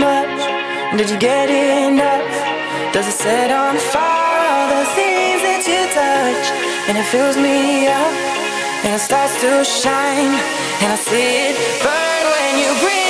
much? Did you get enough? Does it set on fire all the things that you touch? And it fills me up and it starts to shine. And I see it burn when you bring